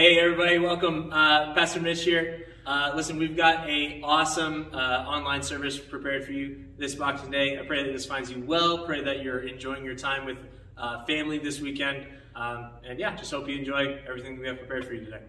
Hey everybody, welcome. Uh, Pastor Mitch here. Uh, listen, we've got a awesome uh, online service prepared for you this Boxing Day. I pray that this finds you well. Pray that you're enjoying your time with uh, family this weekend. Um, and yeah, just hope you enjoy everything we have prepared for you today.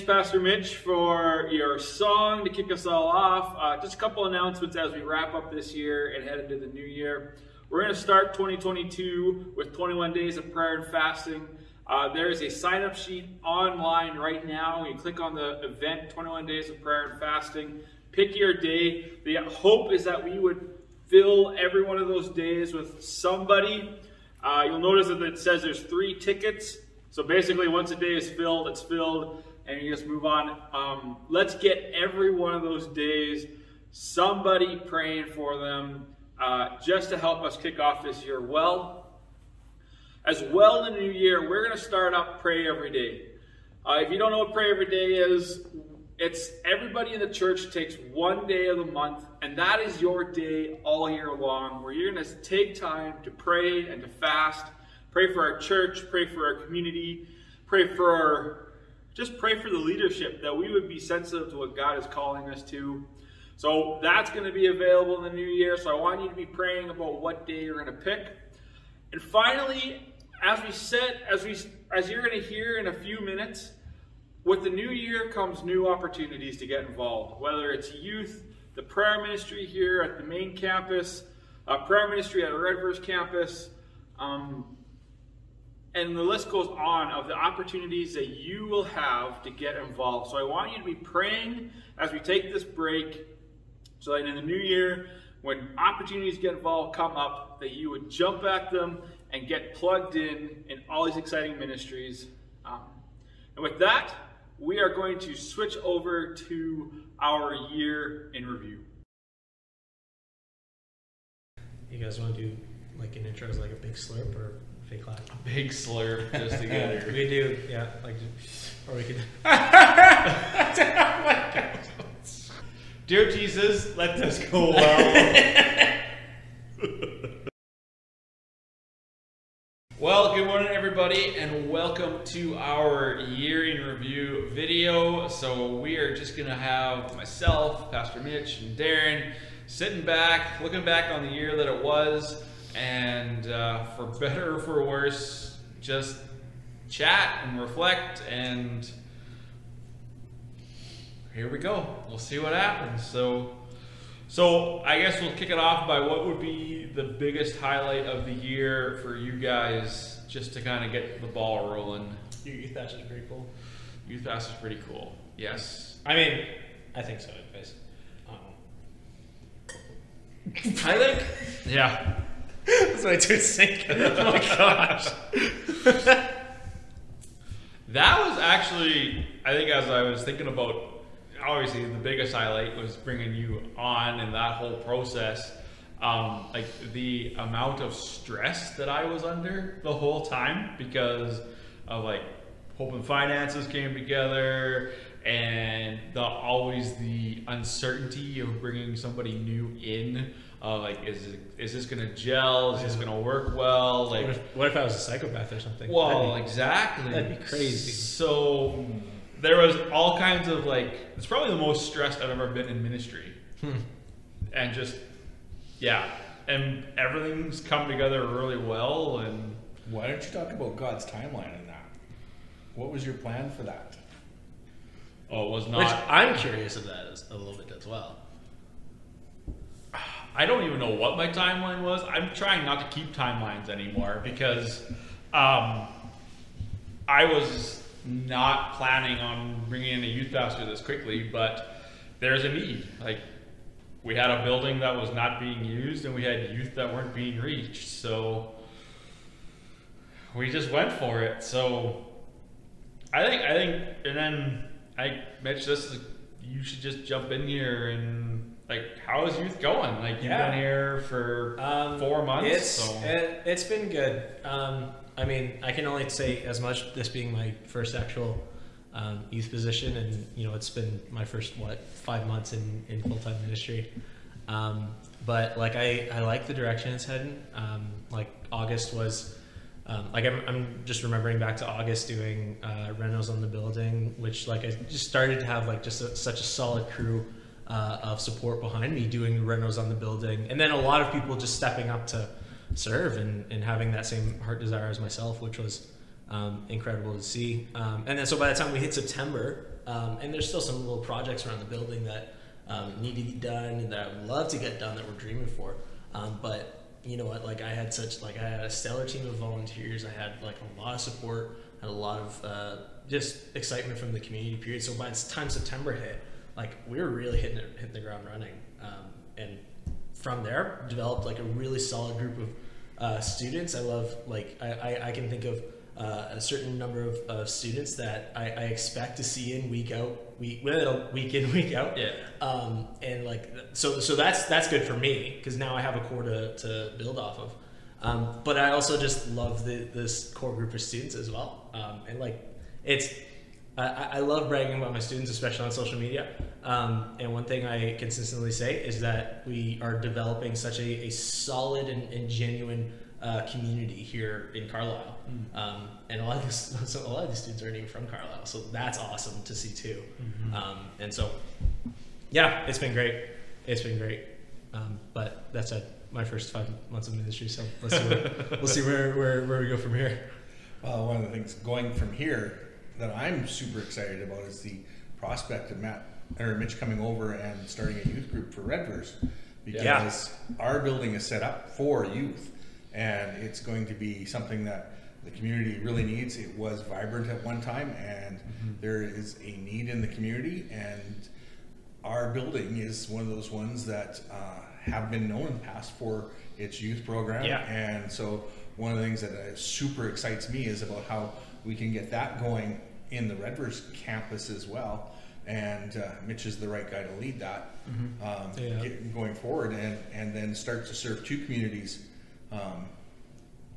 Thanks Pastor Mitch for your song to kick us all off. Uh, just a couple announcements as we wrap up this year and head into the new year. We're going to start 2022 with 21 days of prayer and fasting. Uh, there is a sign up sheet online right now. You click on the event 21 Days of Prayer and Fasting, pick your day. The hope is that we would fill every one of those days with somebody. Uh, you'll notice that it says there's three tickets. So basically, once a day is filled, it's filled, and you just move on. Um, let's get every one of those days somebody praying for them uh, just to help us kick off this year well. As well in the new year, we're going to start up Pray Every Day. Uh, if you don't know what Pray Every Day is, it's everybody in the church takes one day of the month, and that is your day all year long, where you're going to take time to pray and to fast. Pray for our church, pray for our community, pray for our, just pray for the leadership that we would be sensitive to what God is calling us to. So that's going to be available in the new year. So I want you to be praying about what day you're going to pick. And finally, as we said, as we as you're going to hear in a few minutes, with the new year comes new opportunities to get involved. Whether it's youth, the prayer ministry here at the main campus, uh, prayer ministry at Redvers campus, um, and the list goes on of the opportunities that you will have to get involved. So I want you to be praying as we take this break, so that in the new year, when opportunities get involved come up, that you would jump at them and get plugged in in all these exciting ministries. Um, and with that, we are going to switch over to our year in review. You guys want to do like an intro as like a big slurp or fake clap? Big slurp just together. we do, yeah. Like, or we could. Dear Jesus, let this go well. well, good morning, everybody, and welcome to our year in review video. So, we are just going to have myself, Pastor Mitch, and Darren sitting back, looking back on the year that it was, and uh, for better or for worse, just chat and reflect and here we go. We'll see what happens. So, so I guess we'll kick it off by what would be the biggest highlight of the year for you guys, just to kind of get the ball rolling. Your youth batch is pretty cool. Youth Fast is pretty cool. Yes, I mean, I think so, anyways. Um, I think. Yeah. That's I do oh my gosh. That was actually, I think, as I was thinking about, obviously the biggest highlight was bringing you on and that whole process. Um, like the amount of stress that I was under the whole time because of like hoping finances came together and the always the uncertainty of bringing somebody new in. Uh, like, is it, is this gonna gel? Is this gonna work well? Like, What if, what if I was a psychopath or something? well, That'd be- exactly. that'd be crazy. So there was all kinds of like. It's probably the most stressed I've ever been in ministry, Hmm. and just yeah, and everything's come together really well, and Why don't you talk about God's timeline in that? What was your plan for that? Oh, it was not. Which not. I'm curious of that a little bit as well. I don't even know what my timeline was. I'm trying not to keep timelines anymore because um, I was not planning on bringing in a youth pastor this quickly, but there's a need. Like, we had a building that was not being used, and we had youth that weren't being reached. So we just went for it. So I think, I think, and then I Mitch, this is, you should just jump in here and like, how is youth going? Like, you've Yeah. been here for Um, four months. It's so. it, it's been good. Um, I mean, I can only say as much. This being my first actual um, youth position, and you know, it's been my first what five months in, in full time ministry. Um, but like, I, I like the direction it's heading. Um, like August was. Um, like I'm, I'm just remembering back to August doing uh, renos on the building, which like I just started to have like just a, such a solid crew uh, of support behind me doing renos on the building, and then a lot of people just stepping up to serve and, and having that same heart desire as myself, which was um, incredible to see. Um, and then so by the time we hit September, um, and there's still some little projects around the building that um, need to be done and that I would love to get done that we're dreaming for, um, but you know what? Like I had such like I had a stellar team of volunteers. I had like a lot of support, had a lot of uh, just excitement from the community. Period. So by the time September hit, like we were really hitting it, hitting the ground running, um, and from there developed like a really solid group of uh, students. I love like I, I, I can think of uh, a certain number of, of students that I, I expect to see in week out week well, week in week out. Yeah. Um, and like so so that's that's good for me because now I have a core to, to build off of. Um, but I also just love the, this core group of students as well. Um, and like it's I, I love bragging about my students, especially on social media. Um, and one thing I consistently say is that we are developing such a, a solid and, and genuine uh, community here in Carlisle. Um, and a lot of this, so a lot of these students aren't even from Carlisle, so that's awesome to see too. Um, and so, yeah, it's been great. It's been great. Um, but that's it. My first five months of ministry, so let's see where, we'll see where, where, where we go from here. Well, one of the things going from here that I'm super excited about is the prospect of Matt or Mitch coming over and starting a youth group for Redvers because our building is set up for youth and it's going to be something that the community really needs. It was vibrant at one time and there is a need in the community and our building is one of those ones that uh, have been known in the past for its youth program. Yeah. And so one of the things that uh, super excites me is about how we can get that going in the Redvers campus as well. And uh, Mitch is the right guy to lead that um, Yeah. get- going forward, and and then start to serve two communities um,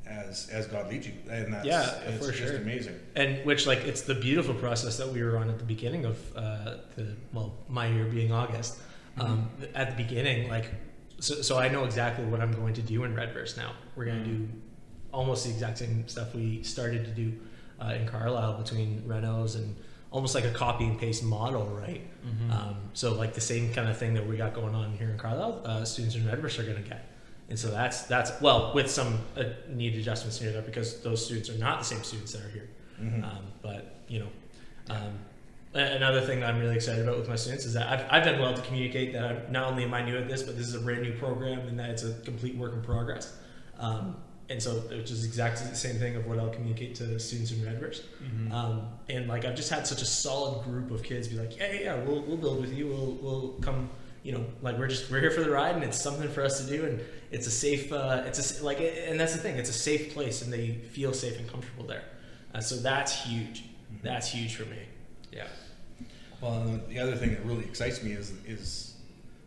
as as God leads you. And that's Yeah, it's for just sure. amazing. and which like it's the beautiful process that we were on at the beginning of uh, the well my year being August. Um, At the beginning, like so, so I know exactly what I'm going to do in Redvers now. We're going to do almost the exact same stuff we started to do uh, in Carlisle between Renos and almost like a copy and paste model, right? Um, so like the same kind of thing that we got going on here in Carlisle, uh, students in Redvers are going to get. And so that's that's well with some uh, need adjustments here there because those students are not the same students that are here. Um, but you know, um, another thing that I'm really excited about with my students is that I've, I've done well to communicate that I'm, not only am I new at this, but this is a brand new program and that it's a complete work in progress. Um, and so, which is exactly the same thing of what I'll communicate to students in Redvers. Um, and like I've just had such a solid group of kids be like, yeah, yeah, yeah, we'll, we'll build with you. We'll, we'll come, you know, like we're just we're here for the ride, and it's something for us to do, and it's a safe, uh, it's a like, and that's the thing, it's a safe place, and they feel safe and comfortable there. Uh, so that's huge. That's huge for me. Yeah. Well, and the other thing that really excites me is is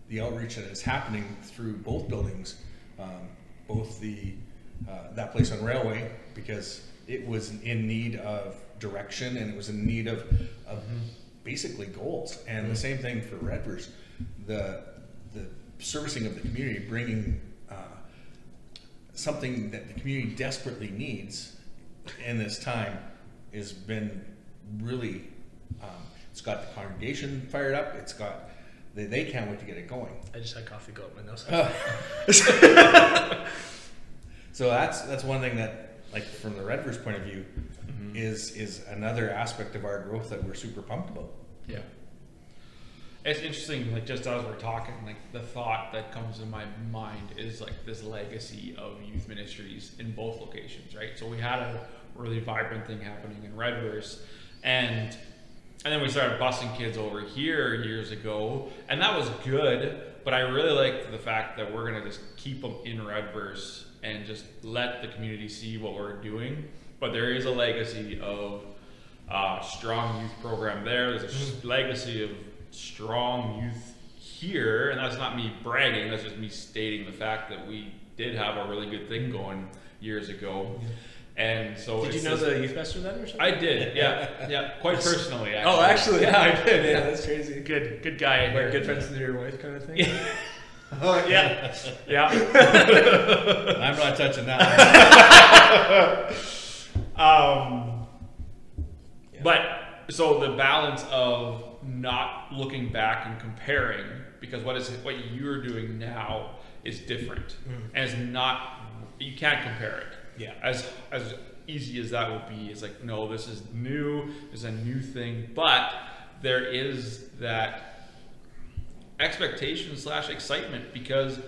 the outreach that is happening through both buildings, um, both the uh, that place on Railway because it was in need of direction and it was in need of, of basically goals, and the same thing for Redvers, the the servicing of the community, bringing uh, something that the community desperately needs in this time has been really um, it's got the congregation fired up. It's got they, they can't wait to get it going. I just had coffee go up my nose. so that's that's one thing that like from the Redvers point of view, mm-hmm. is is another aspect of our growth that we're super pumped about. Yeah. It's interesting, like just as we're talking, like the thought that comes in my mind is like this legacy of youth ministries in both locations, right? So we had a really vibrant thing happening in Redvers, and and then we started busing kids over here years ago, and that was good. But I really like the fact that we're gonna just keep them in Redvers and just let the community see what we're doing. But there is a legacy of uh, strong youth program there. There's a legacy of strong youth here, and that's not me bragging. That's just me stating the fact that we did have a really good thing going years ago. And so, Did you know the youth pastor then or something? I did, yeah, yeah, quite personally. Actually. Oh, actually, yeah, I did. Yeah, Yeah, that's crazy. good, good guy. Like good friends with your wife, kind of thing. Oh, yeah, yeah. I'm not touching that. Um, but so the balance of not looking back and comparing, because what is what you're doing now is different, and it's not you can't compare it. Yeah. As as easy as that would be, it's like no, this is new, this is a new thing, but there is that expectation slash excitement because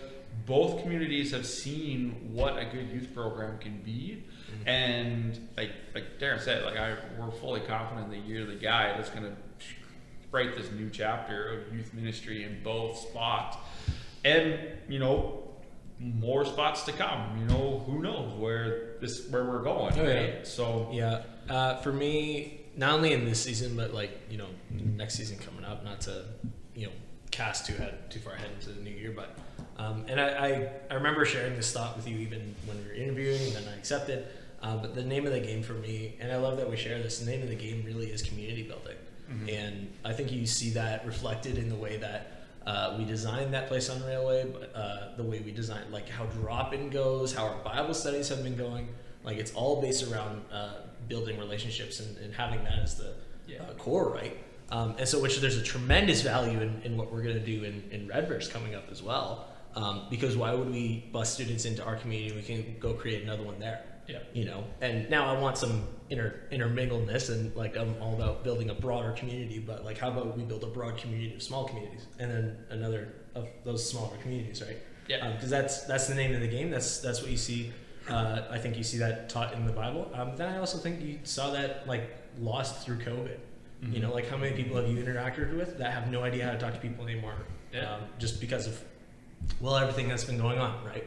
both communities have seen what a good youth program can be. Mm-hmm. And like like darren said like i we're fully confident that you're the guy that's going to write this new chapter of youth ministry in both spots. And you know more spots to come you know who knows where this where we're going Oh, yeah. right so Yeah. Uh, for me, not only in this season, but like you know, next season coming up. Not to you know cast too head too far ahead into the new year, but um, and I, I I remember sharing this thought with you even when we were interviewing, and then I accepted. Uh, but the name of the game for me, and I love that we share this. The name of the game really is community building, and I think you see that reflected in the way that. Uh, we designed that place on Railway, but uh, the way we designed, like how drop-in goes, how our Bible studies have been going, like it's all based around uh, building relationships and, and having that as the Yeah. uh, core, right? Um, and so, which there's a tremendous value in, in what we're going to do in, in Redvers coming up as well. Um, because why would we bus students into our community? We can go create another one there. Yeah. You know, and now I want some inter intermingledness and like I'm all about building a broader community, but like how about we build a broad community of small communities and then another of those smaller communities, right? Yeah. Because that's that's the name of the game. That's that's what you see. Uh, I think you see that taught in the Bible. Um, then I also think you saw that like lost through COVID. You know, like how many people have you interacted with that have no idea how to talk to people anymore, Yeah. um, just because of well everything that's been going on, right?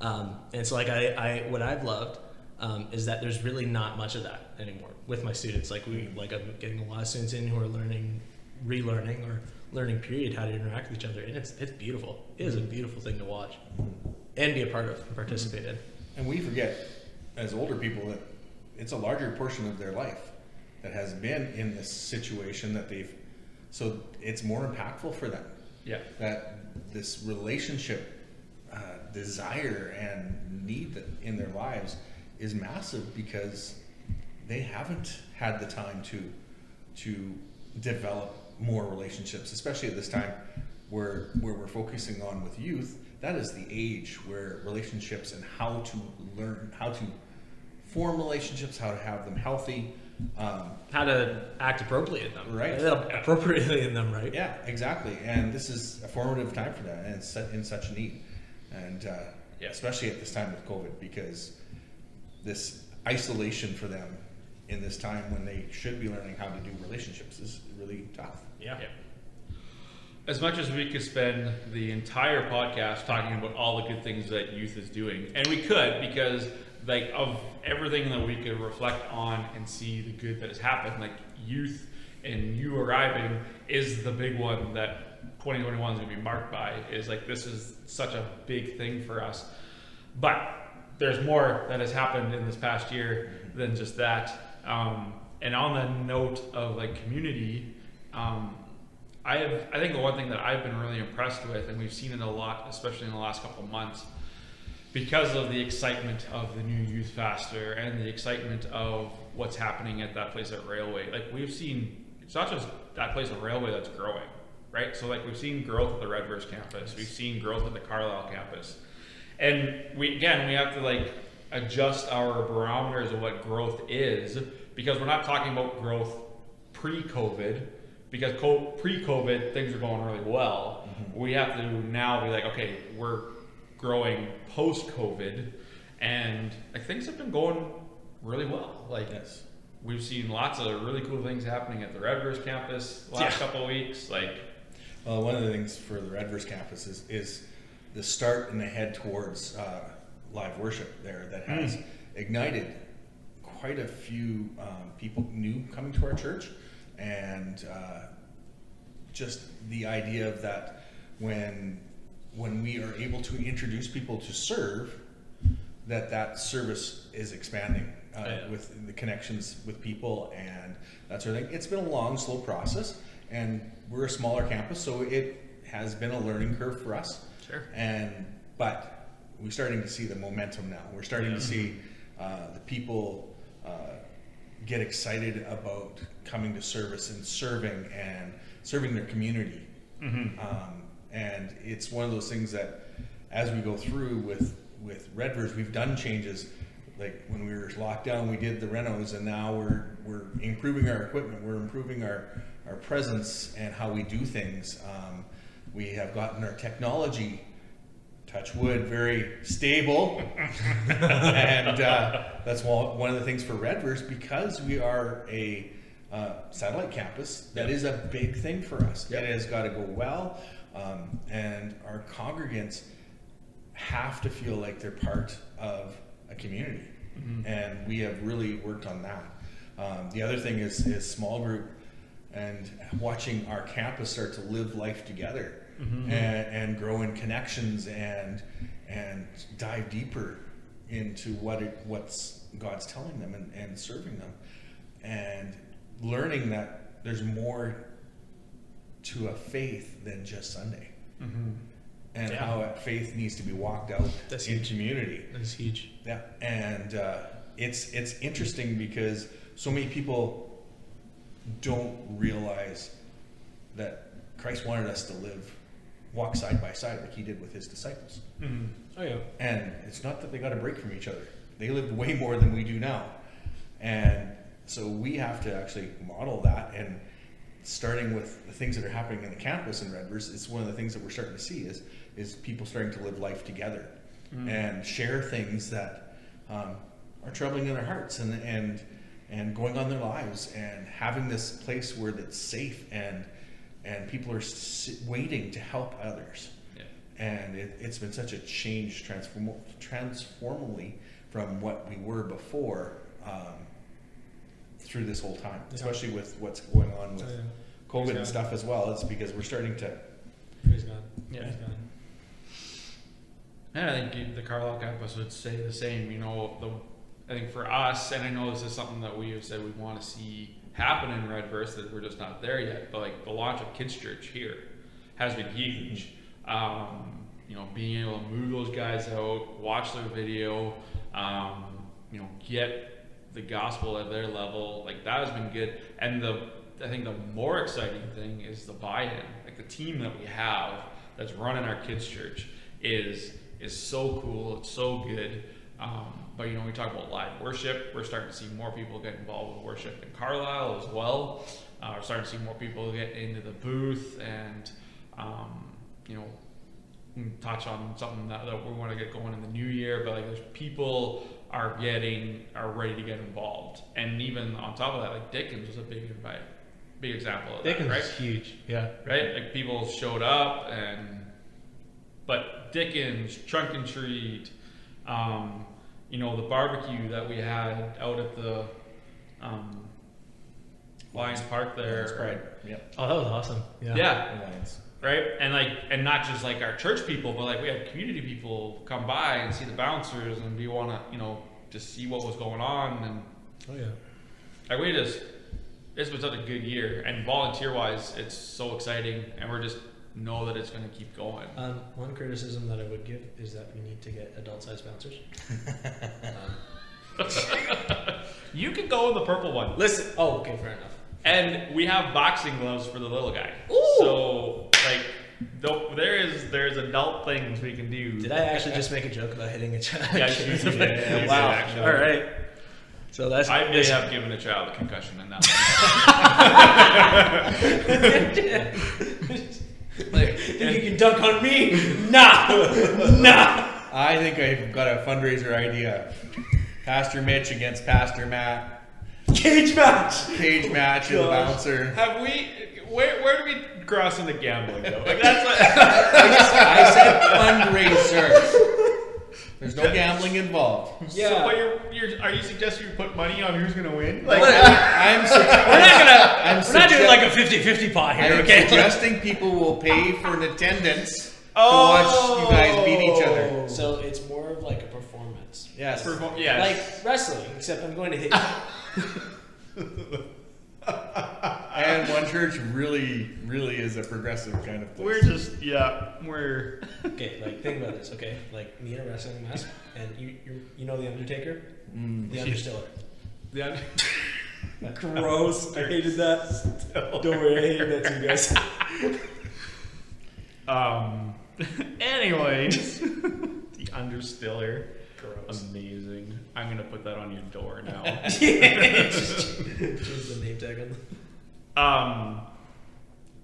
Um, and so like I, I what I've loved um, is that there's really not much of that anymore with my students. Like we like I'm getting a lot of students in who are learning, relearning or learning period how to interact with each other, and it's it's beautiful. It is a beautiful thing to watch and be a part of and participate in. And we forget, as older people, that it's a larger portion of their life that has been in this situation that they've. So it's more impactful for them. yeah That this relationship uh, desire and need that in their lives is massive because they haven't had the time to to develop more relationships, especially at this time where where we're focusing on with youth. That is the age where relationships and how to learn how to form relationships, how to have them healthy. Um, How to act appropriately in them, Right. Appropriately in them, right? yeah, exactly. And this is a formative time for that, and it's set in such need, and uh, Yeah. especially at this time with COVID, because this isolation for them in this time when they should be learning how to do relationships is really tough. Yeah. As much as we could spend the entire podcast talking about all the good things that youth is doing, and we could because like of everything that we could reflect on and see the good that has happened, like youth and you arriving is the big one that 2021 is going to be marked by. Is like this is such a big thing for us, but there's more that has happened in this past year than just that. Um, and on the note of like community, um, I have, I think the one thing that I've been really impressed with, and we've seen it a lot, especially in the last couple months, because of the excitement of the new youth faster and the excitement of what's happening at that place at Railway. Like we've seen, it's not just that place at Railway that's growing, right? So like we've seen growth at the Redvers campus, we've seen growth at the Carlisle campus, and we again we have to like adjust our barometers of what growth is because we're not talking about growth pre-COVID because co- pre-COVID things are going really well. Mm-hmm. We have to now be like, okay, we're growing post-COVID, and like things have been going really well. Like Yes. we've seen lots of really cool things happening at the Redvers campus last Yeah. couple of weeks. Like Well, one of the things for the Redvers campus is, is the start and the head towards uh, live worship there that has ignited quite a few um, people new coming to our church, and uh, just the idea of that when when we are able to introduce people to serve, that that service is expanding uh, Yeah. with the connections with people and that sort of thing. It's been a long, slow process, and we're a smaller campus, so it has been a learning curve for us. Sure. And but we're starting to see the momentum now. We're starting to see uh, the people uh, get excited about coming to service and serving and serving their community. Um, and it's one of those things that, as we go through with with Redvers, we've done changes. Like when we were locked down, we did the renos, and now we're we're improving our equipment. We're improving our our presence and how we do things. Um, we have gotten our technology touch wood, very stable. and uh, that's one of the things for Redvers because we are a uh, satellite campus. That is a big thing for us. It has got to go well, um, and our congregants have to feel like they're part of a community, and we have really worked on that. Um, the other thing is is small group and watching our campus start to live life together and, and grow in connections and and dive deeper into what it what's God's telling them and, and serving them and learning that there's more to a faith than just Sunday and Yeah. how faith needs to be walked out That's in huge. community That's huge. yeah, and uh, it's it's interesting because so many people don't realize that Christ wanted us to live, walk side by side like He did with His disciples. Oh yeah. And it's not that they got a break from each other; they lived way more than we do now, and so we have to actually model that. And starting with the things that are happening in the campus in Redvers, it's one of the things that we're starting to see is is people starting to live life together and share things that um, are troubling in their hearts and and and going on their lives and having this place where it's safe and and people are waiting to help others Yeah. and it, it's been such a change transform transformally from what we were before um, through this whole time, Yeah. especially with what's going on with Oh, yeah. COVID Praise and God. stuff as well. It's because we're starting to Praise God. Yeah. Praise God. And I think the Carlisle campus would say the same. You know, the I think for us, and I know this is something that we have said we want to see happen in Redvers, that we're just not there yet. But like the launch of Kids Church here has been huge. Um, you know, being able to move those guys out, watch their video, um, you know, get the gospel at their level, like that has been good. And the I think the more exciting thing is the buy-in. Like the team that we have that's running our kids' church is is so cool. It's so good. Um, but you know, we talk about live worship. We're starting to see more people get involved with worship in Carlisle as well. Uh, we're starting to see more people get into the booth, and um, you know, touch on something that, that we want to get going in the new year. But like, there's people are getting are ready to get involved, and even on top of that, like Dickens was a big invite, big example of Dickens that, right? is huge. Yeah. right? Like people showed up and, but Dickens, Trunk and Treat, um, you know, the barbecue that we had out at the um, Lions Park there, That's Pride. Yep. Oh, that was awesome. Yeah. yeah, Lions. right, and like, and not just like our church people, but like we had community people come by and see the bouncers, and we want to, you know, just see what was going on, and Oh yeah. like we just, it's been such a good year, and volunteer wise, it's so exciting, and we're just know that it's going to keep going. Um, one criticism that I would give is that we need to get adult-sized bouncers. um, You can go in the purple one. listen. Oh, okay, fair enough. And we have boxing gloves for the little guy. Ooh. So, like, there is there's adult things we can do. Did I actually just make a joke about hitting a child? Yeah, you did. Okay. You did, wow. All right. So that's I may have given a child a concussion in that. like, think you can dunk on me? Nah, nah. I think I've got a fundraiser idea. Pastor Mitch against Pastor Matt. Cage match. Cage match and the bouncer. have we? Where where do we cross into gambling though? Like that's what, I said fundraiser. There's no gambling involved. Yeah. So, but you're, you're, are you suggesting you put money on who's gonna win? Like, I'm, su- We're not gonna. I'm we're not doing like a 50-50 pot here, I'm okay? suggesting people will pay for an attendance Oh. to watch you guys beat each other. Oh. So it's more of like a performance. Yes. perform- yes. Like wrestling, except I'm going to hit you. And one church really, really is a progressive kind of place. we're just yeah, we're Okay, like think about this, okay? Like me in a wrestling mask, and you you, you know the Undertaker, Mm. the Understiller. the un- Gross. I hated that. Don't worry, I hated that too, guys. Um. anyways, the understiller. Gross. Amazing. I'm gonna put that on your door now. Change the name tag on. Um,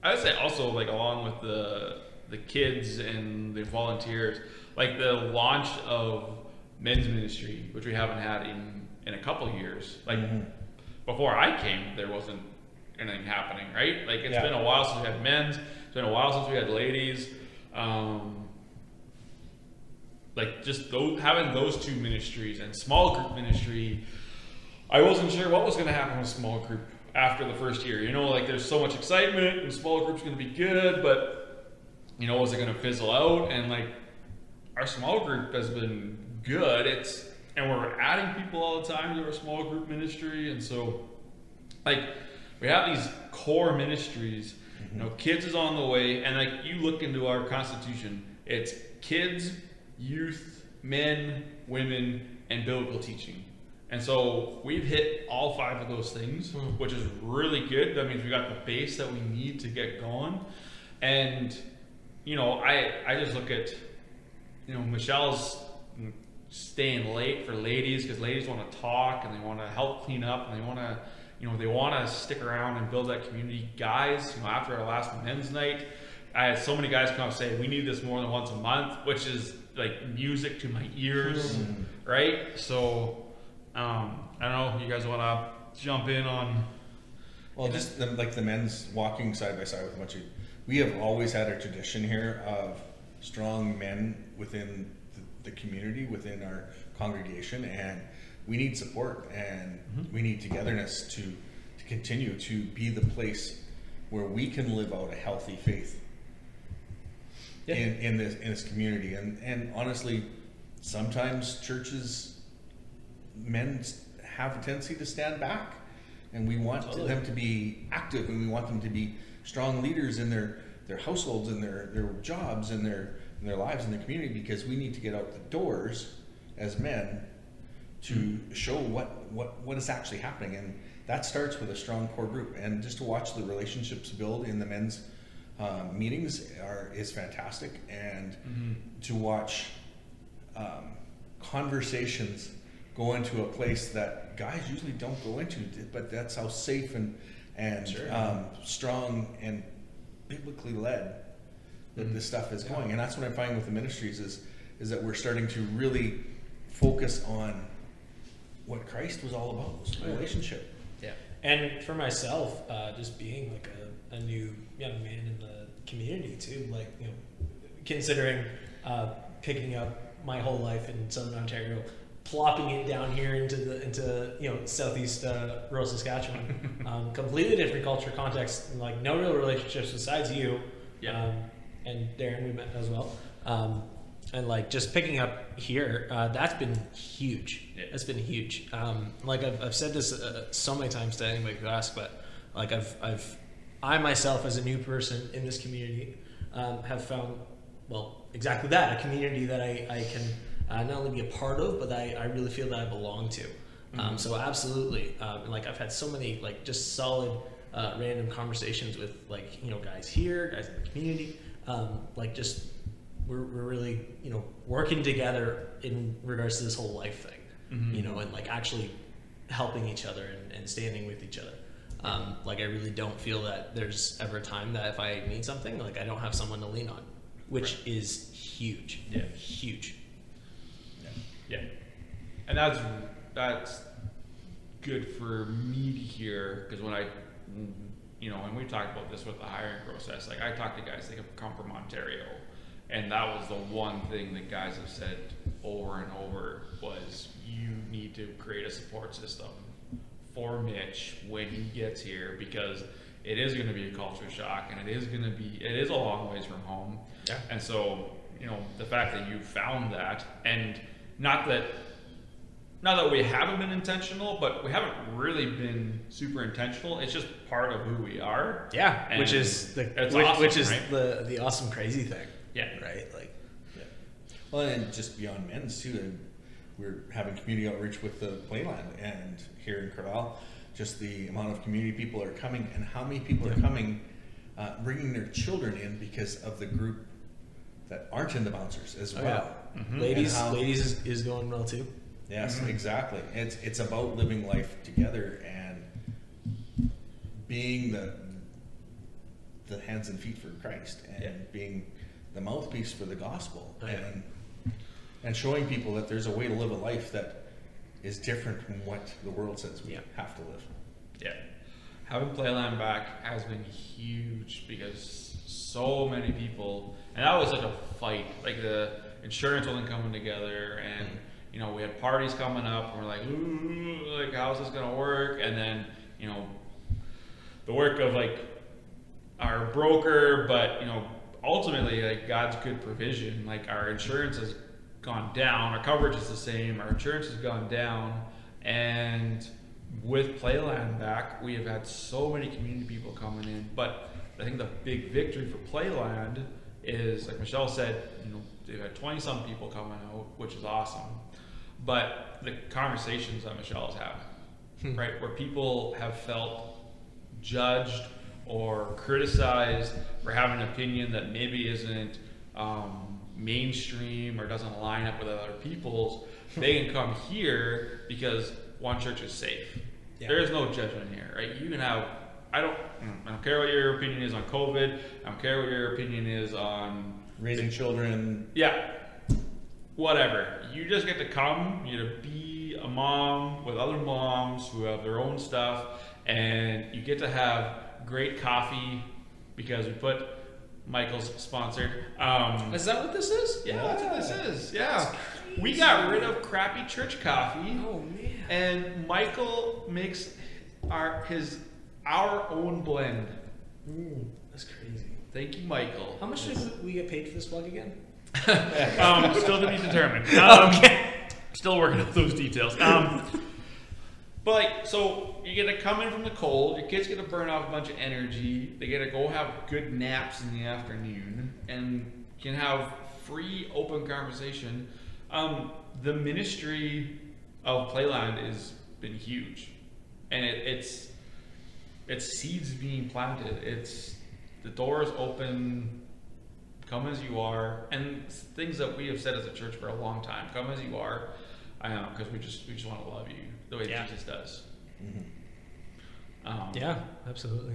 I would say also like along with the the kids and the volunteers, like the launch of men's ministry, which we haven't had in in a couple years. Like before I came, there wasn't anything happening, right? Like it's Yeah. been a while since we had men's. It's been a while since we had ladies. Um, like just those, having those two ministries and small group ministry I wasn't sure what was going to happen with small group after the first year. You know, like there's so much excitement and small group's going to be good, but you know, was it going to fizzle out? And like our small group has been good. It's and we're adding people all the time to our small group ministry, and so like we have these core ministries. Mm-hmm. You know, kids is on the way, and like you look into our constitution, it's kids, youth, men, women, and biblical teaching. And so we've hit all five of those things, hmm. which is really good. That means we got the base that we need to get going. And you know, I I just look at you know Michelle's staying late for ladies because ladies want to talk and they want to help clean up and they want to you know they want to stick around and build that community. Guys, you know, after our last men's night, I had so many guys come up and say we need this more than once a month, which is like music to my ears, right? So um, I don't know. You guys want to jump in on? Well, just the, like the men's walking side by side with a bunch of, we have always had a tradition here of strong men within the, the community, within our congregation, and we need support and we need togetherness to to continue to be the place where we can live out a healthy faith in, in this in this community. And and honestly, sometimes churches men have a tendency to stand back. And we want Totally. them to be active and we want them to be strong leaders in their their households and their their jobs and their in their lives in the community because we need to get out the doors as men to hmm. show what what what is actually happening. And that starts with a strong core group. And just to watch the relationships build in the men's um, meetings are is fantastic and to watch um, conversations go into a place that guys usually don't go into, but that's how safe and and um, strong and biblically led that this stuff is going. And that's what I'm finding with the ministries is is that we're starting to really focus on what Christ was all about, was relationship. Yeah. And for myself, uh, just being like a, a new young man in the community too, like, you know, considering uh, picking up my whole life in Southern Ontario, plopping it down here into the into you know southeast uh, rural Saskatchewan, um, completely different culture context, and, like no real relationships besides you, Yeah. um, and Darren we met as well, um, and like just picking up here, uh, that's been huge. Yeah. It's been huge. Um, like I've, I've said this uh, so many times to anybody who asks, but like I've I've I myself as a new person in this community um, have found well exactly that a community that I, I can uh, not only be a part of, but I, I really feel that I belong to. Um, so absolutely, um, like I've had so many like just solid uh, random conversations with like you know guys here, guys in the community, um, like just we're, we're really you know working together in regards to this whole life thing, Mm-hmm. you know, and like actually helping each other and, and standing with each other. Um, like I really don't feel that there's ever a time that if I need something, like I don't have someone to lean on, which is huge. Yeah. huge. Yeah, and that's that's good for me to hear because when I, you know, and we talked about this with the hiring process. Like I talked to guys that come from Ontario, and that was the one thing that guys have said over and over was you need to create a support system for Mitch when he gets here because it is going to be a culture shock and it is going to be it is a long ways from home. Yeah. And so, you know, the fact that you found that and not that not that we haven't been intentional, but we haven't really been super intentional. It's just part of who we are. Yeah, which is the it's which, awesome, which is right? the the awesome crazy thing. Yeah. right. Like Yeah. Well, and just beyond men's too, and we're having community outreach with the Playland and here in Corval, just the amount of community people are coming and how many people are coming, uh, bringing their children in because of the group that aren't in the bouncers as Oh, well. ladies, And how- ladies is, is going well too. Yes, exactly. It's it's about living life together and being the the hands and feet for Christ and Yeah. being the mouthpiece for the gospel Oh, yeah. and and showing people that there's a way to live a life that is different from what the world says we Yeah. have to live. Yeah. Having Playland back has been huge because so many people, and that was like a fight. Like the insurance wasn't coming together, and mm-hmm. you know we had parties coming up, and we're like, ooh, like how's this gonna work? And then you know the work of like our broker, but you know ultimately like God's good provision. Like our insurance has gone down, our coverage is the same, our insurance has gone down, and with Playland back, we have had so many community people coming in. But I think the big victory for Playland is, like Michelle said, you know, they've had 20 some people coming out, which is awesome. But the conversations that Michelle is having, right, where people have felt judged or criticized for having an opinion that maybe isn't um, mainstream or doesn't line up with other people's, they can come here because one church is safe. Yeah. There is no judgment here, right? You can have. I don't. I don't care what your opinion is on COVID. I don't care what your opinion is on Raising children, yeah. Whatever. You just get to come, you get to be a mom with other moms who have their own stuff, and you get to have great coffee because we put Michael's sponsored. Um, Is that what this is? yeah, that's what this is. Yeah. We got rid of crappy church coffee. Oh man. And Michael makes our his our own blend. Mm, that's crazy. Thank you, Michael. How much did we get paid for this plug again? Um, still to be determined. Um, Still working out those details. Um, But like, so you get to come in from the cold. Your kids get to burn off a bunch of energy. They to go have good naps in the afternoon, and can have free, open conversation. Um, the ministry of Playland has been huge, and it, it's it's seeds being planted. It's the doors open. Come as you are, and things that we have said as a church for a long time. Come as you are, because we just we just want to love you the way Yeah. Jesus does. Um, Yeah, absolutely.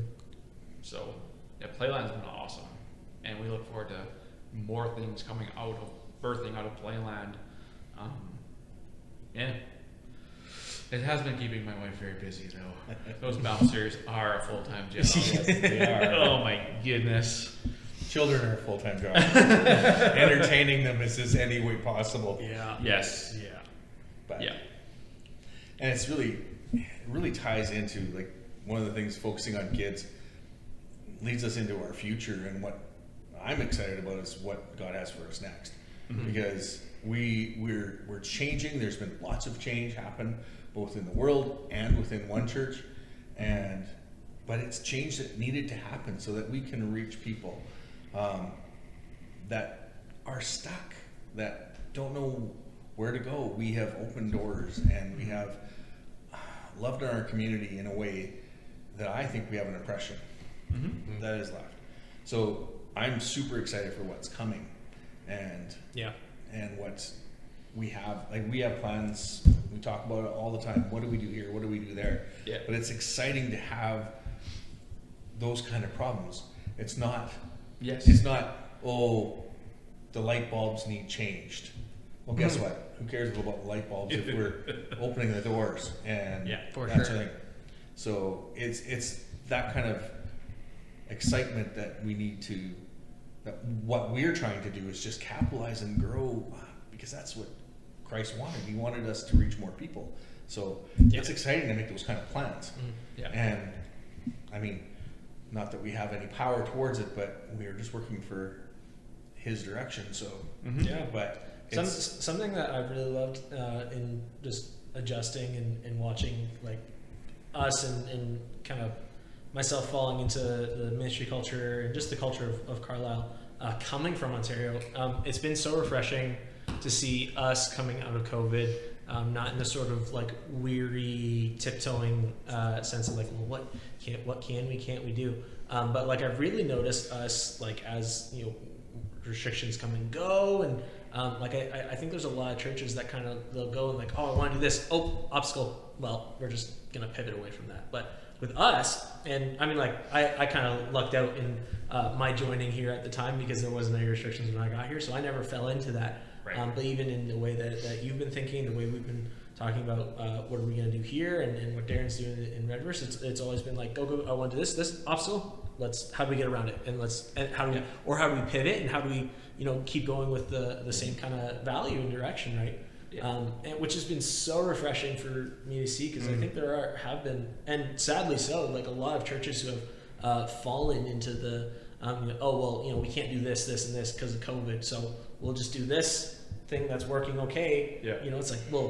So, yeah, Playland's been awesome, and we look forward to more things coming out of birthing out of Playland. Um, yeah, it has been keeping my wife very busy though. Those bouncers are a full time job. they are. oh my goodness. Children are a full time job. Entertaining them is as any way possible. Yeah. Yes. Yeah. But Yeah. And it's really it really ties into like one of the things focusing on kids leads us into our future and what I'm excited about is what God has for us next. Because we we're we're changing. There's been lots of change happen both in the world and within one church. And but it's change that needed to happen so that we can reach people um, that are stuck that don't know where to go we have opened doors and we have loved our community in a way that I think we have an impression that is left. So I'm super excited for what's coming, and Yeah. and what we have. Like we have plans. We talk about it all the time. What do we do here? What do we do there? Yeah. But it's exciting to have those kind of problems. It's not. Yes. It's not. Oh, the light bulbs need changed. Well, guess Mm-hmm. what? Who cares about the light bulbs if we're opening the doors and Yeah, for that sure. sort of thing. So it's it's that kind of excitement that we need to. That what we're trying to do is just capitalize and grow uh, because that's what Christ wanted. He wanted us to reach more people. So it's exciting to make those kind of plans. Yeah. And I mean, not that we have any power towards it, but we are just working for His direction. So Yeah. but Some, something that I've really loved uh, in just adjusting and, and watching like us and, and kind of myself falling into the ministry culture and just the culture of, of Carlyle uh, coming from Ontario. Um, it's been so refreshing to see us coming out of COVID, um, not in the sort of like weary tiptoeing uh, sense of like, well, what can what can we can't we do? Um, but like I've really noticed us like as you know restrictions come and go and um, like I, I- think there's a lot of churches that kind of they'll go and like oh I want to do this. Oh obstacle. Well we're just gonna pivot away from that. But with us and I mean like I, I kind of lucked out in uh, my joining here at the time because there wasn't any restrictions when I got here so I never fell into that. Right. um, but even in the way that, that you've been thinking the way we've been talking about uh, what are we going to do here and, and what Darren's doing in Redvers it's, it's always been like go go I want to do this this obstacle. Let's how do we get around it? And let's and how do we or how do we pivot and how do we you know keep going with the the same kind of value and direction right Yeah. um, and which has been so refreshing for me to see because I think there are have been and sadly so like a lot of churches who have uh, fallen into the um, you know, oh well you know we can't do this this and this because of COVID so we'll just do this thing that's working okay Yeah. you know it's like well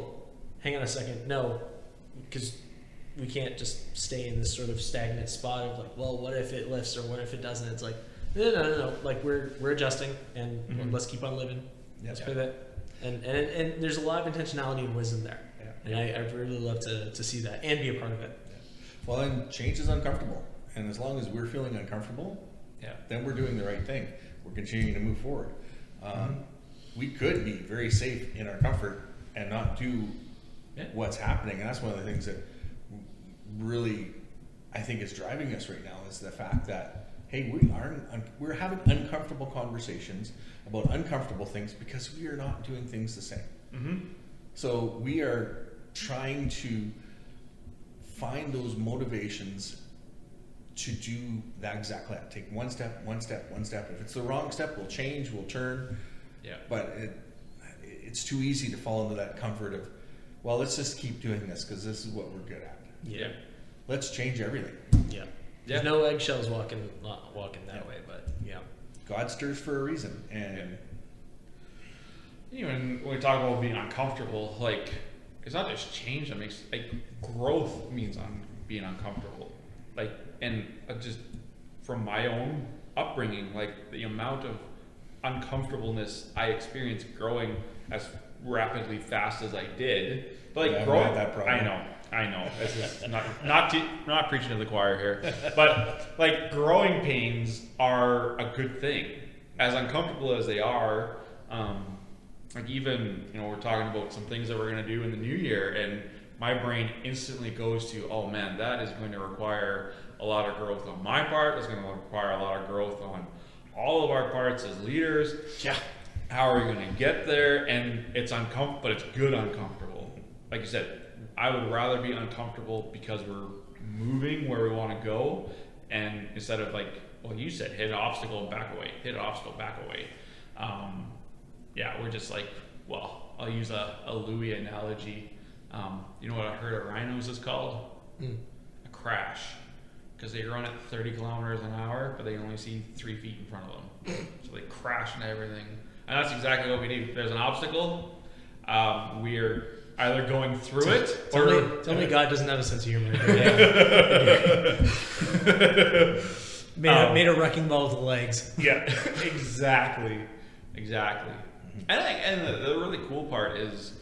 hang on a second no because we can't just stay in this sort of stagnant spot of like, well, what if it lifts or what if it doesn't? It's like, no, no, no, no. Like we're we're adjusting and Mhm. let's keep on living. Yeah. Let's pivot. And, and and there's a lot of intentionality and wisdom there. Yeah. And I, I really love to, to see that and be a part of it. well, and change is uncomfortable, and as long as we're feeling uncomfortable, Yeah. then we're doing the right thing. We're continuing to move forward. Um, We could be very safe in our comfort and not do Yeah. what's happening, and that's one of the things that really I think is driving us right now is the fact that hey, we are we're having uncomfortable conversations about uncomfortable things because we are not doing things the same. Mm-hmm. So we are trying to find those motivations to do that exactly that. Take one step, one step, one step. If it's the wrong step, we'll change, we'll turn. Yeah. But it, it's too easy to fall into that comfort of, well, let's just keep doing this because this is what we're good at. Yeah. Let's change everything. Yeah. Yeah. There's no eggshells walking not walking that way, but yeah. God stirs for a reason, and Yeah. Even when we talk about being uncomfortable, like it's not just change that makes like growth means un- being uncomfortable. Like and uh, just from my own upbringing, like the amount of uncomfortableness I experienced growing as rapidly fast as I did. But like Yeah, I've growing, had that problem. I know, I know. This is not not te- not preaching to the choir here, but like growing pains are a good thing. As uncomfortable as they are, um, like even you know we're talking about some things that we're gonna do in the new year, and my brain instantly goes to, oh man, that is going to require a lot of growth on my part. It's going to require a lot of growth on all of our parts as leaders. Yeah. How are we going to get there? And it's uncomfortable, but it's good uncomfortable. Like you said, I would rather be uncomfortable because we're moving where we want to go, and instead of like, well, you said hit an obstacle and back away, hit an obstacle, back away. Um, yeah, we're just like, well, I'll use a, a Louis analogy. Um, you know what a herd of rhinos is called? Mm. A crash. Because they run at 30 kilometers an hour, but they only see three feet in front of them. so they crash into everything. And that's exactly what we do. If there's an obstacle, um, we're either going through it Tell or. me, tell me God doesn't have a sense of humor. made, a, Um, made a wrecking ball with legs. Yeah, exactly, exactly. And I, and the, the really cool part is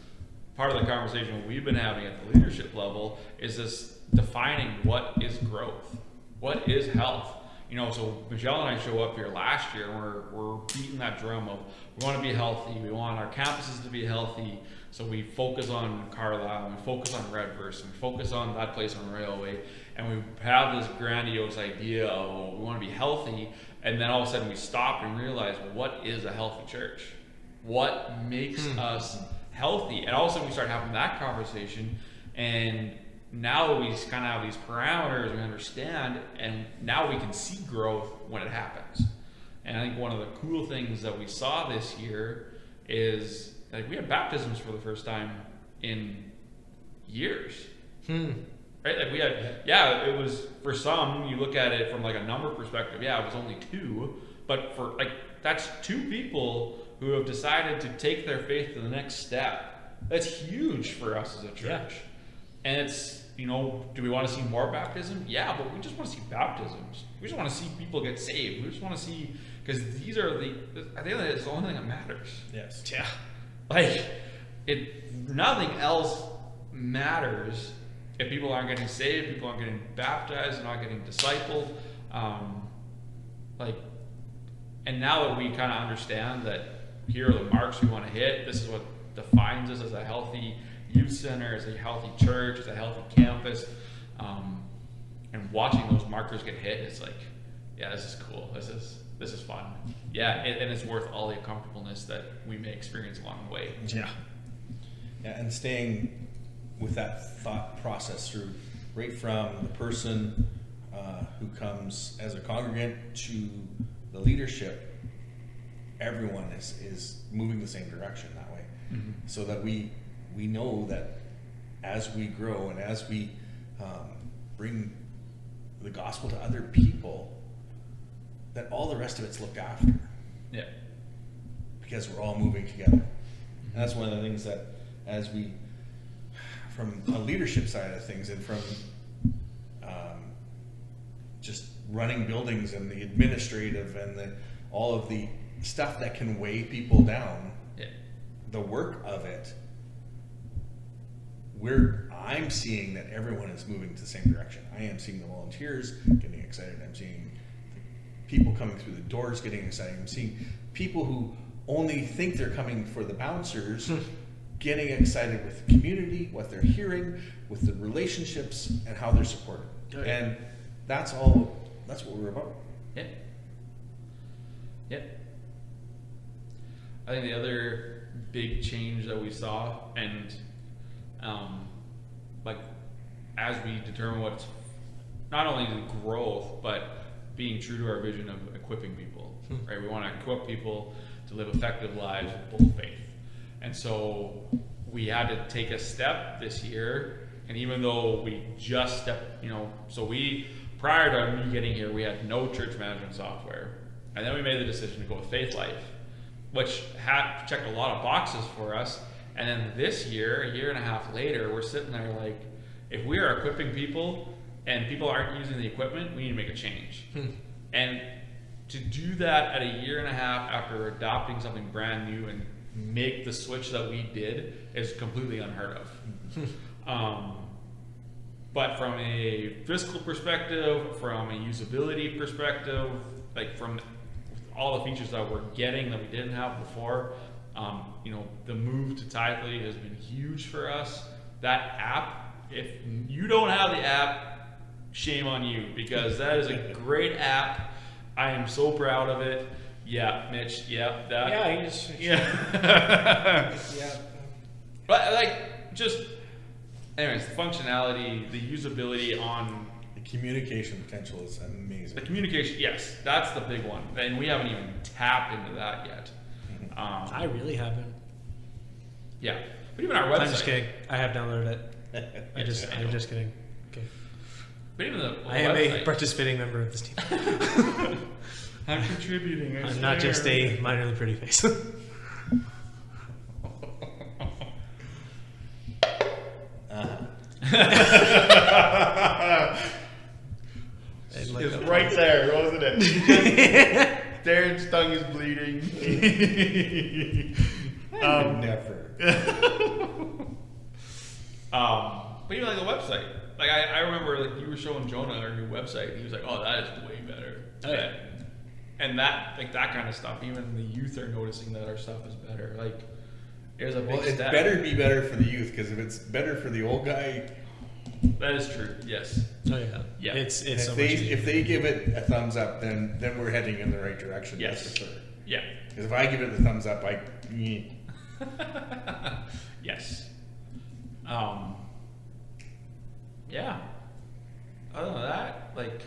part of the conversation we've been having at the leadership level is this defining what is growth, what is health. You know, so Michelle and I show up here last year and we're, we're beating that drum of we want to be healthy, we want our campuses to be healthy. So we focus on Carlyle, we focus on Redvers, we focus on that place on Railway, and we have this grandiose idea of we want to be healthy, and then all of a sudden we stop and realize what is a healthy church? What makes hmm. us healthy? And all of a sudden we start having that conversation, and now we kind of have these parameters, we understand, and now we can see growth when it happens. And I think one of the cool things that we saw this year is like we had baptisms for the first time in years. Hmm. Right? Like we had, yeah, it was for some, you look at it from like a number perspective, yeah, it was only two, but for like, that's two people who have decided to take their faith to the next step. That's huge for us as a church. Yeah. And it's, you know, do we want to see more baptism? Yeah, but we just want to see baptisms. We just want to see people get saved. We just want to see, because these are the, I think that's the only thing that matters. Yes. Yeah. Like, it, nothing else matters if people aren't getting saved, people aren't getting baptized, they're not getting discipled. Um, like, and now that we kind of understand that here are the marks we want to hit, this is what defines us as a healthy youth center, as a healthy church, as a healthy campus, um, and watching those markers get hit, it's like, yeah, this is cool. This is this is fun. Yeah, and, and it's worth all the uncomfortableness that we may experience along the way. Yeah. Yeah, and staying with that thought process through right from the person uh, who comes as a congregant to the leadership, everyone is, is moving the same direction that way. So that we we know that as we grow and as we um, bring the gospel to other people, that all the rest of it's looked after Yeah. because we're all moving together. And that's one of the things that, as we, from a leadership side of things, and from um, just running buildings and the administrative and the all of the stuff that can weigh people down, Yeah. the work of it, we're I'm seeing that everyone is moving to the same direction. I am seeing the volunteers getting excited. I'm seeing people coming through the doors getting excited. I'm seeing people who only think they're coming for the bouncers hmm. getting excited with the community, what they're hearing, with the relationships, and how they're supported. Yeah. And that's all. That's what we're about. Yeah. Yeah. I think the other big change that we saw, and um, like as we determine what's not only the growth, but being true to our vision of equipping people, right? We want to equip people to live effective lives with bold faith. And so we had to take a step this year. And even though we just stepped, you know, so we, prior to me getting here, we had no church management software. And then we made the decision to go with Faithlife, which had checked a lot of boxes for us. And then this year, a year and a half later, we're sitting there like, if we are equipping people and people aren't using the equipment, we need to make a change. And to do that at a year and a half after adopting something brand new and make the switch that we did is completely unheard of. um, but from a fiscal perspective, from a usability perspective, like from all the features that we're getting that we didn't have before, um, you know, the move to Tithely has been huge for us. That app, if you don't have the app, shame on you because that is a great app. I am so proud of it. Yeah, Mitch. Yeah, that. Yeah, you just Yeah. yeah. but like, just, anyways, the functionality, the usability on The communication potential is amazing. the communication. Yes, that's the big one, and we haven't even tapped into that yet. Um, I really haven't. yeah, but even our website. I'm just kidding. I have downloaded it. I just, I I'm just kidding. Okay. But even the I am website. a participating member of this team. I'm contributing. I I'm not just a minorly pretty face. And like It's that- right there, wasn't it? Darren's tongue is bleeding. I um, never. um, but even like the website, like I, I remember like you were showing Jonah our new website. And he was like, "Oh, that is way better." Oh, yeah. And that like that kind of stuff. Even the youth are noticing that our stuff is better. Like, there's a big Well, it's step. better be better for the youth because if it's better for the old guy, That is true. Yes. Oh yeah. Yeah. It's it's so if they much easier. if they give it a thumbs up, then then we're heading in the right direction. Yes. That's for sure. Yeah. Because if I give it the thumbs up, I yes. Um. Yeah. Other than that, like,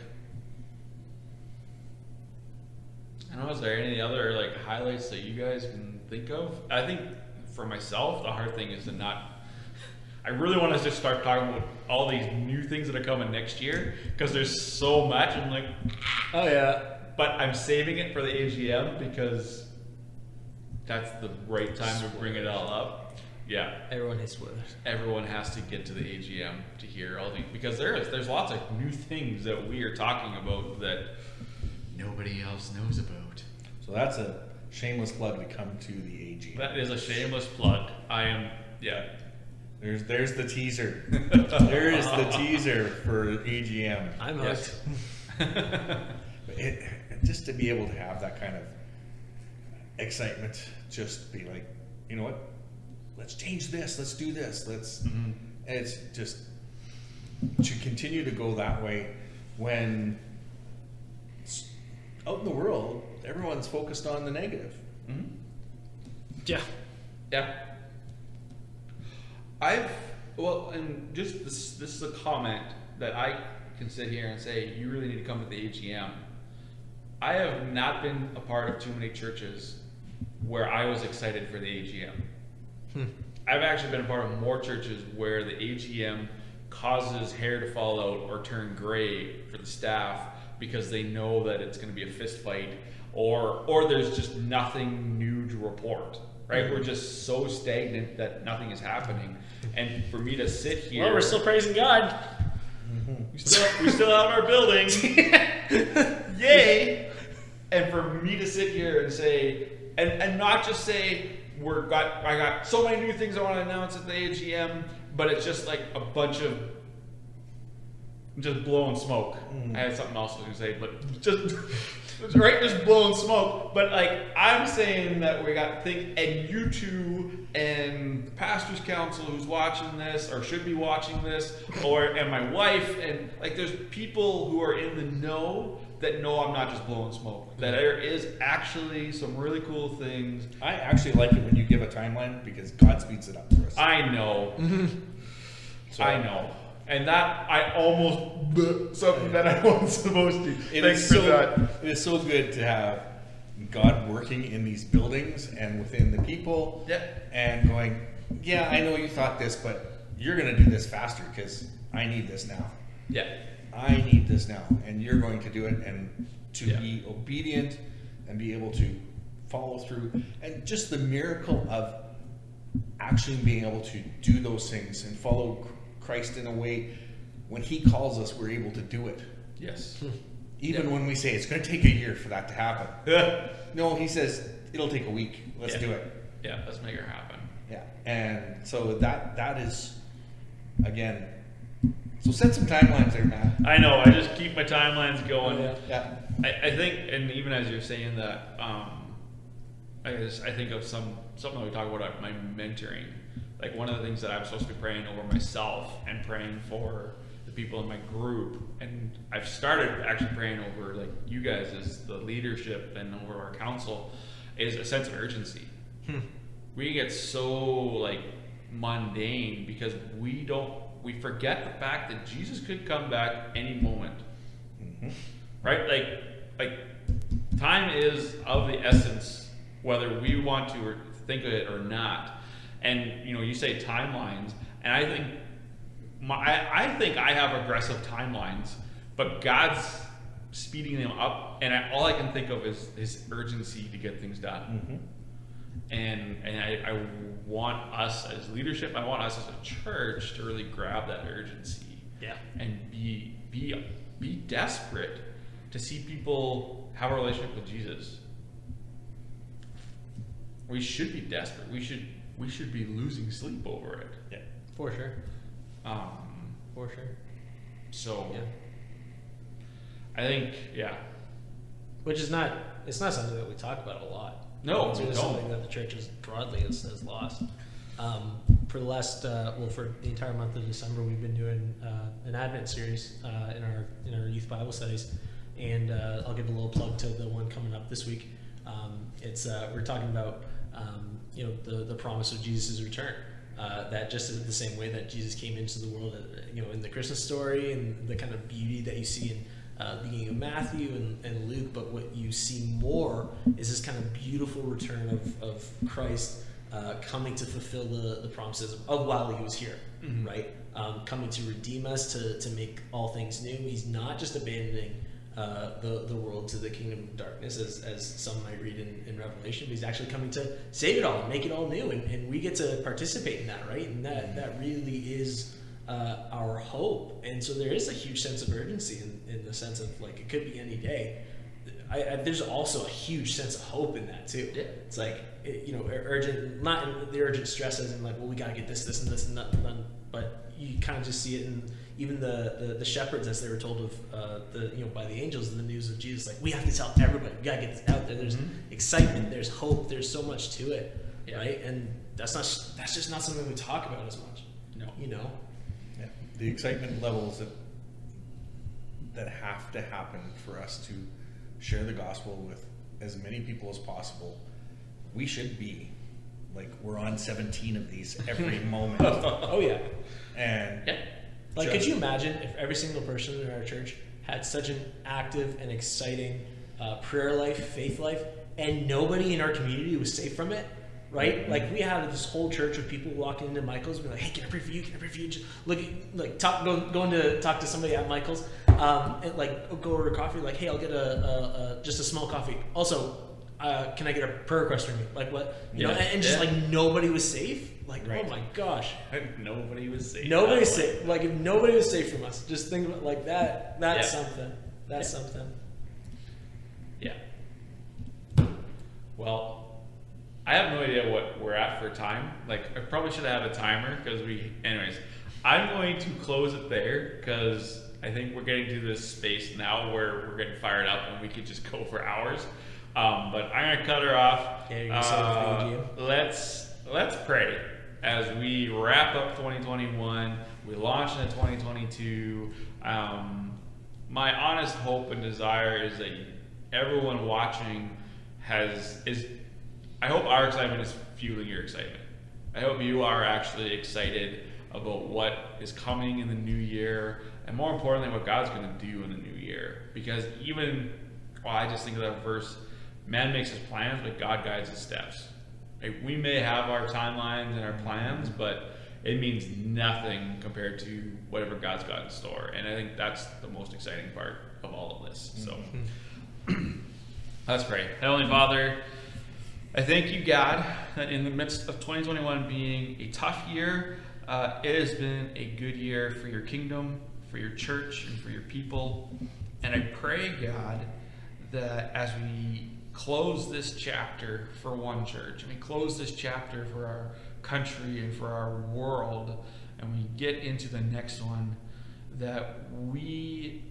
I don't know. Is there any other like highlights that you guys can think of? I think for myself, the hard thing is to not. I really want to just start talking about all these new things that are coming next year because there's so much. I'm like, oh yeah. but I'm saving it for the AGM because that's the right time to bring it all up. Yeah, Everyone hates spoilers. everyone has to get to the AGM to hear all the because there is there's lots of new things that we are talking about that nobody else knows about. so that's a shameless plug to come to the AG. That is a shameless plug. I am yeah. There's there's the teaser. there is the teaser for AGM. I'm Yes. hooked. It, just to be able to have that kind of excitement, just be like, you know what? Let's change this. Let's do this. Let's. Mhm. It's just to continue to go that way when out in the world everyone's focused on the negative. Mhm. Yeah. Yeah. I've well, and just this this is a comment that I can sit here and say you really need to come to the AGM. I have not been a part of too many churches where I was excited for the AGM. Hmm. I've actually been a part of more churches where the AGM causes hair to fall out or turn gray for the staff because they know that it's going to be a fist fight or or there's just nothing new to report. Right? We're just so stagnant that nothing is happening. And for me to sit here Well, we're still praising God. we still, we still have our building. Yay! And for me to sit here and say, and, and not just say, we're got I got so many new things I want to announce at the AGM, but it's just like a bunch of just blowing smoke. Mm. I had something else I was gonna say, but just right, just blowing smoke. But like I'm saying that we got to think, and you two and the pastors council who's watching this or should be watching this, or and my wife and like there's people who are in the know that know I'm not just blowing smoke. That there is actually some really cool things. I actually like it when you give a timeline because God speeds it up for us. I know. I know. And that I almost something that I wasn't supposed to. It Thanks is for so that. it is so good to have God working in these buildings and within the people, Yeah. and going, yeah, I know you thought this, but you're going to do this faster because I need this now. Yeah. I need this now, and you're going to do it, and to Yeah. be obedient and be able to follow through, and just the miracle of actually being able to do those things and follow Christ in a way when He calls us, we're able to do it. Yes. Even Yeah. when we say it's going to take a year for that to happen. No, He says it'll take a week. Let's Yeah. do it. Yeah, let's make it happen. Yeah, and so that that is again. So set some timelines there, Matt. I know. I just keep my timelines going. Yeah. I, I think, and even as you're saying that, um, I just I think of some something that we talk about my mentoring. Like one of the things that I'm supposed to be praying over myself and praying for the people in my group, and I've started actually praying over like you guys as the leadership and over our council, is a sense of urgency. Hmm. We get so like mundane because we don't we forget the fact that Jesus could come back any moment mm-hmm. right? Like, like time is of the essence, whether we want to or think of it or not. And you know, you say timelines, and I think my, I, I think I have aggressive timelines, but God's speeding them up, and I, all I can think of is His urgency to get things done. Mm-hmm. And and I, I want us as leadership, I want us as a church to really grab that urgency Yeah. and be be be desperate to see people have a relationship with Jesus. We should be desperate. We should we should be losing sleep over it. Yeah. For sure. Um, For sure. so Yeah. I think, yeah, Which is not, it's not something that we talk about a lot. No, it's we really don't. something that the church is broadly has, has lost. Um, for the last, uh, well, for the entire month of December, we've been doing uh, an Advent series uh, in our in our youth Bible studies, and uh, I'll give a little plug to the one coming up this week. Um, it's uh, we're talking about um, you know the the promise of Jesus' return. Uh, that just in the same way that Jesus came into the world, uh, you know, in the Christmas story and the kind of beauty that you see in uh, the beginning of Matthew and, and Luke, but what you see more is this kind of beautiful return of, of Christ uh, coming to fulfill the, the promises of while he was here, right? Um, coming to redeem us, to, to make all things new. He's not just abandoning uh, the, the world to the kingdom of darkness, as, as some might read in, in Revelation, but he's actually coming to save it all and make it all new. And, and we get to participate in that, right? And that, that really is uh, our hope. And so there is a huge sense of urgency in, in the sense of like it could be any day. I, I, there's also a huge sense of hope in that too. Yeah. It's like it, you know urgent, not in the urgent stress as in like well we gotta get this, this, and this, and that, and that, but you kind of just see it in even the, the, the shepherds as they were told of uh, the you know by the angels in the news of Jesus like we have to tell everybody we gotta get this out there. There's excitement, there's hope, there's so much to it, Yeah. right? And that's not that's just not something we talk about as much. No. you know. Yeah, the excitement levels that that have to happen for us to share the gospel with as many people as possible. We should be like we're on 17 of these every moment, Oh yeah. and yeah, Like, Just- could you imagine if every single person in our church had such an active and exciting uh, prayer life, faith life, and nobody in our community was safe from it? Right? Like, we had this whole church of people walking into Michael's, and be like, "Hey, can I pray for you? Can I pray for you?" Just look, like, talk, go, going to talk to somebody at Michael's, um, and like, go order coffee. Like, hey, I'll get a, a, a just a small coffee. Also, uh, can I get a prayer request from you? Like, what? You know, Yeah. and, and just Yeah. like nobody was safe. Like, Right. oh my gosh. nobody was safe. Nobody that way. safe. Like if nobody was safe from us, just think about like that. That's Yeah. something. That's Yeah. something. Yeah. Well, I have no idea what we're at for time. Like, I probably should have a timer because we. Anyways, I'm going to close it there because I think we're getting to this space now where we're getting fired up and we could just go for hours. Um, but I'm gonna cut her off. Yeah, you're gonna say the Uh, let's let's pray as we wrap up 2021. We launch into 2022. Um, my honest hope and desire is that everyone watching has is. I hope our excitement is fueling your excitement. I hope you are actually excited about what is coming in the new year, and more importantly, what God's going to do in the new year. Because even, well, I just think of that verse: "Man makes his plans, but God guides his steps." Like, we may have our timelines and our plans, but it means nothing compared to whatever God's got in store. And I think that's the most exciting part of all of this. So let's pray. Heavenly Father, I thank you, God, that in the midst of 2021 being a tough year, uh, it has been a good year for your kingdom, for your church, and for your people. And I pray, God, that as we close this chapter for one church, and we close this chapter for our country and for our world, and we get into the next one, that we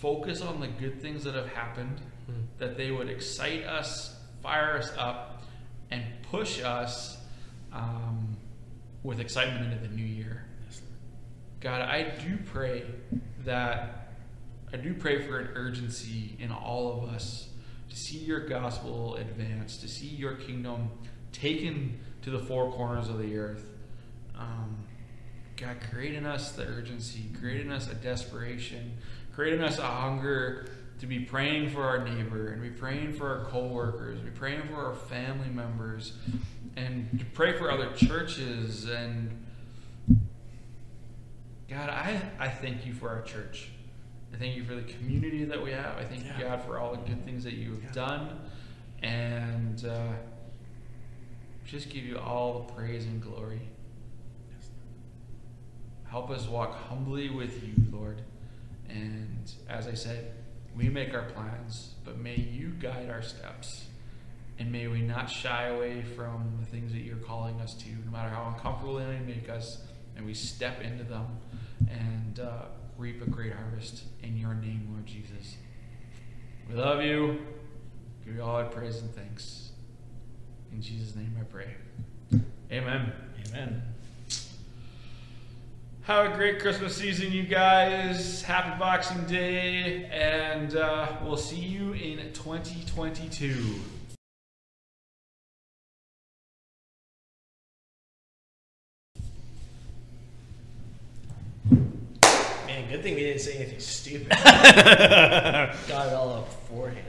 focus on the good things that have happened, that they would excite us, fire us up, and push us um, with excitement into the new year. God, I do pray that I do pray for an urgency in all of us to see your gospel advance, to see your kingdom taken to the four corners of the earth. Um, God, create in us the urgency, create in us a desperation, create in us a hunger to be praying for our neighbor and be praying for our coworkers, be praying for our family members, and to pray for other churches. And God, I, I thank you for our church. I thank you for the community that we have. I thank you, God, for all the good things that you have Yeah. done. And uh, just give you all the praise and glory. Help us walk humbly with you, Lord. And as I said, we make our plans, but may you guide our steps. And may we not shy away from the things that you're calling us to, no matter how uncomfortable they may make us, and we step into them. And uh, reap a great harvest in your name, Lord Jesus. We love you. Give you all our praise and thanks. In Jesus' name I pray. Amen. Amen. Have a great Christmas season, you guys. Happy Boxing Day, and uh, we'll see you in 2022. Man, good thing we didn't say anything stupid. Got it all up beforehand.